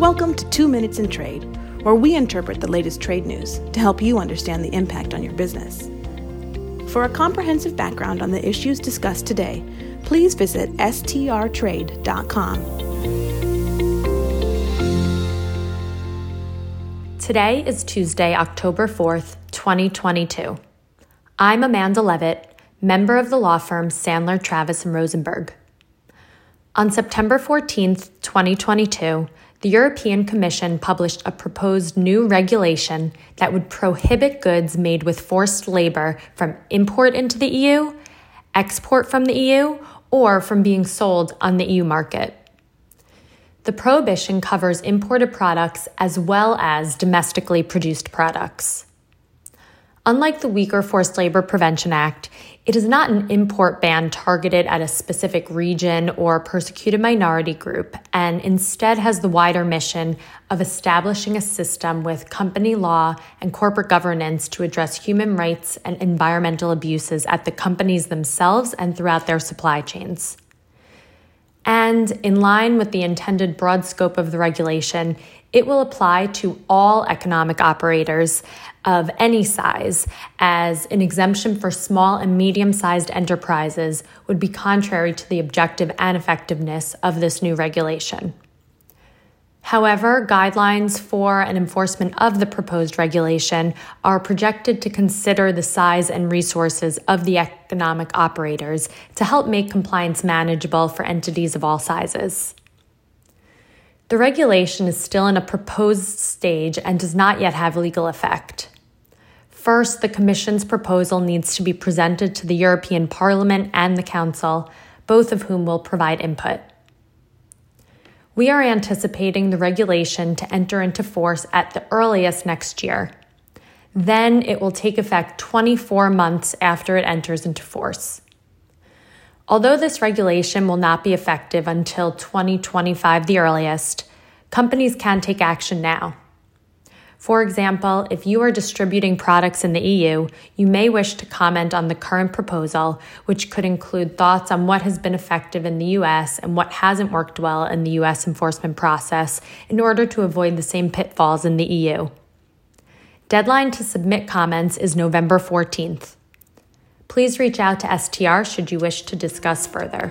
Welcome to Two Minutes in Trade, where we interpret the latest trade news to help you understand the impact on your business. For a comprehensive background on the issues discussed today, please visit strtrade.com. Today is Tuesday, October 4th, 2022. I'm Amanda Levitt, member of the law firm Sandler, Travis, and Rosenberg. On September 14th, 2022, the European Commission published a proposed new regulation that would prohibit goods made with forced labor from import into the EU, export from the EU, or from being sold on the EU market. The prohibition covers imported products as well as domestically produced products. Unlike the Uyghur Forced Labor Prevention Act, it is not an import ban targeted at a specific region or persecuted minority group, and instead has the wider mission of establishing a system with company law and corporate governance to address human rights and environmental abuses at the companies themselves and throughout their supply chains. And in line with the intended broad scope of the regulation, it will apply to all economic operators of any size, as an exemption for small and medium sized enterprises would be contrary to the objective and effectiveness of this new regulation. However, guidelines for and enforcement of the proposed regulation are projected to consider the size and resources of the economic operators to help make compliance manageable for entities of all sizes. The regulation is still in a proposed stage and does not yet have legal effect. First, the Commission's proposal needs to be presented to the European Parliament and the Council, both of whom will provide input. We are anticipating the regulation to enter into force at the earliest next year. Then it will take effect 24 months after it enters into force. Although this regulation will not be effective until 2025, the earliest, companies can take action now. For example, if you are distributing products in the EU, you may wish to comment on the current proposal, which could include thoughts on what has been effective in the US and what hasn't worked well in the US enforcement process in order to avoid the same pitfalls in the EU. Deadline to submit comments is November 14th. Please reach out to STR should you wish to discuss further.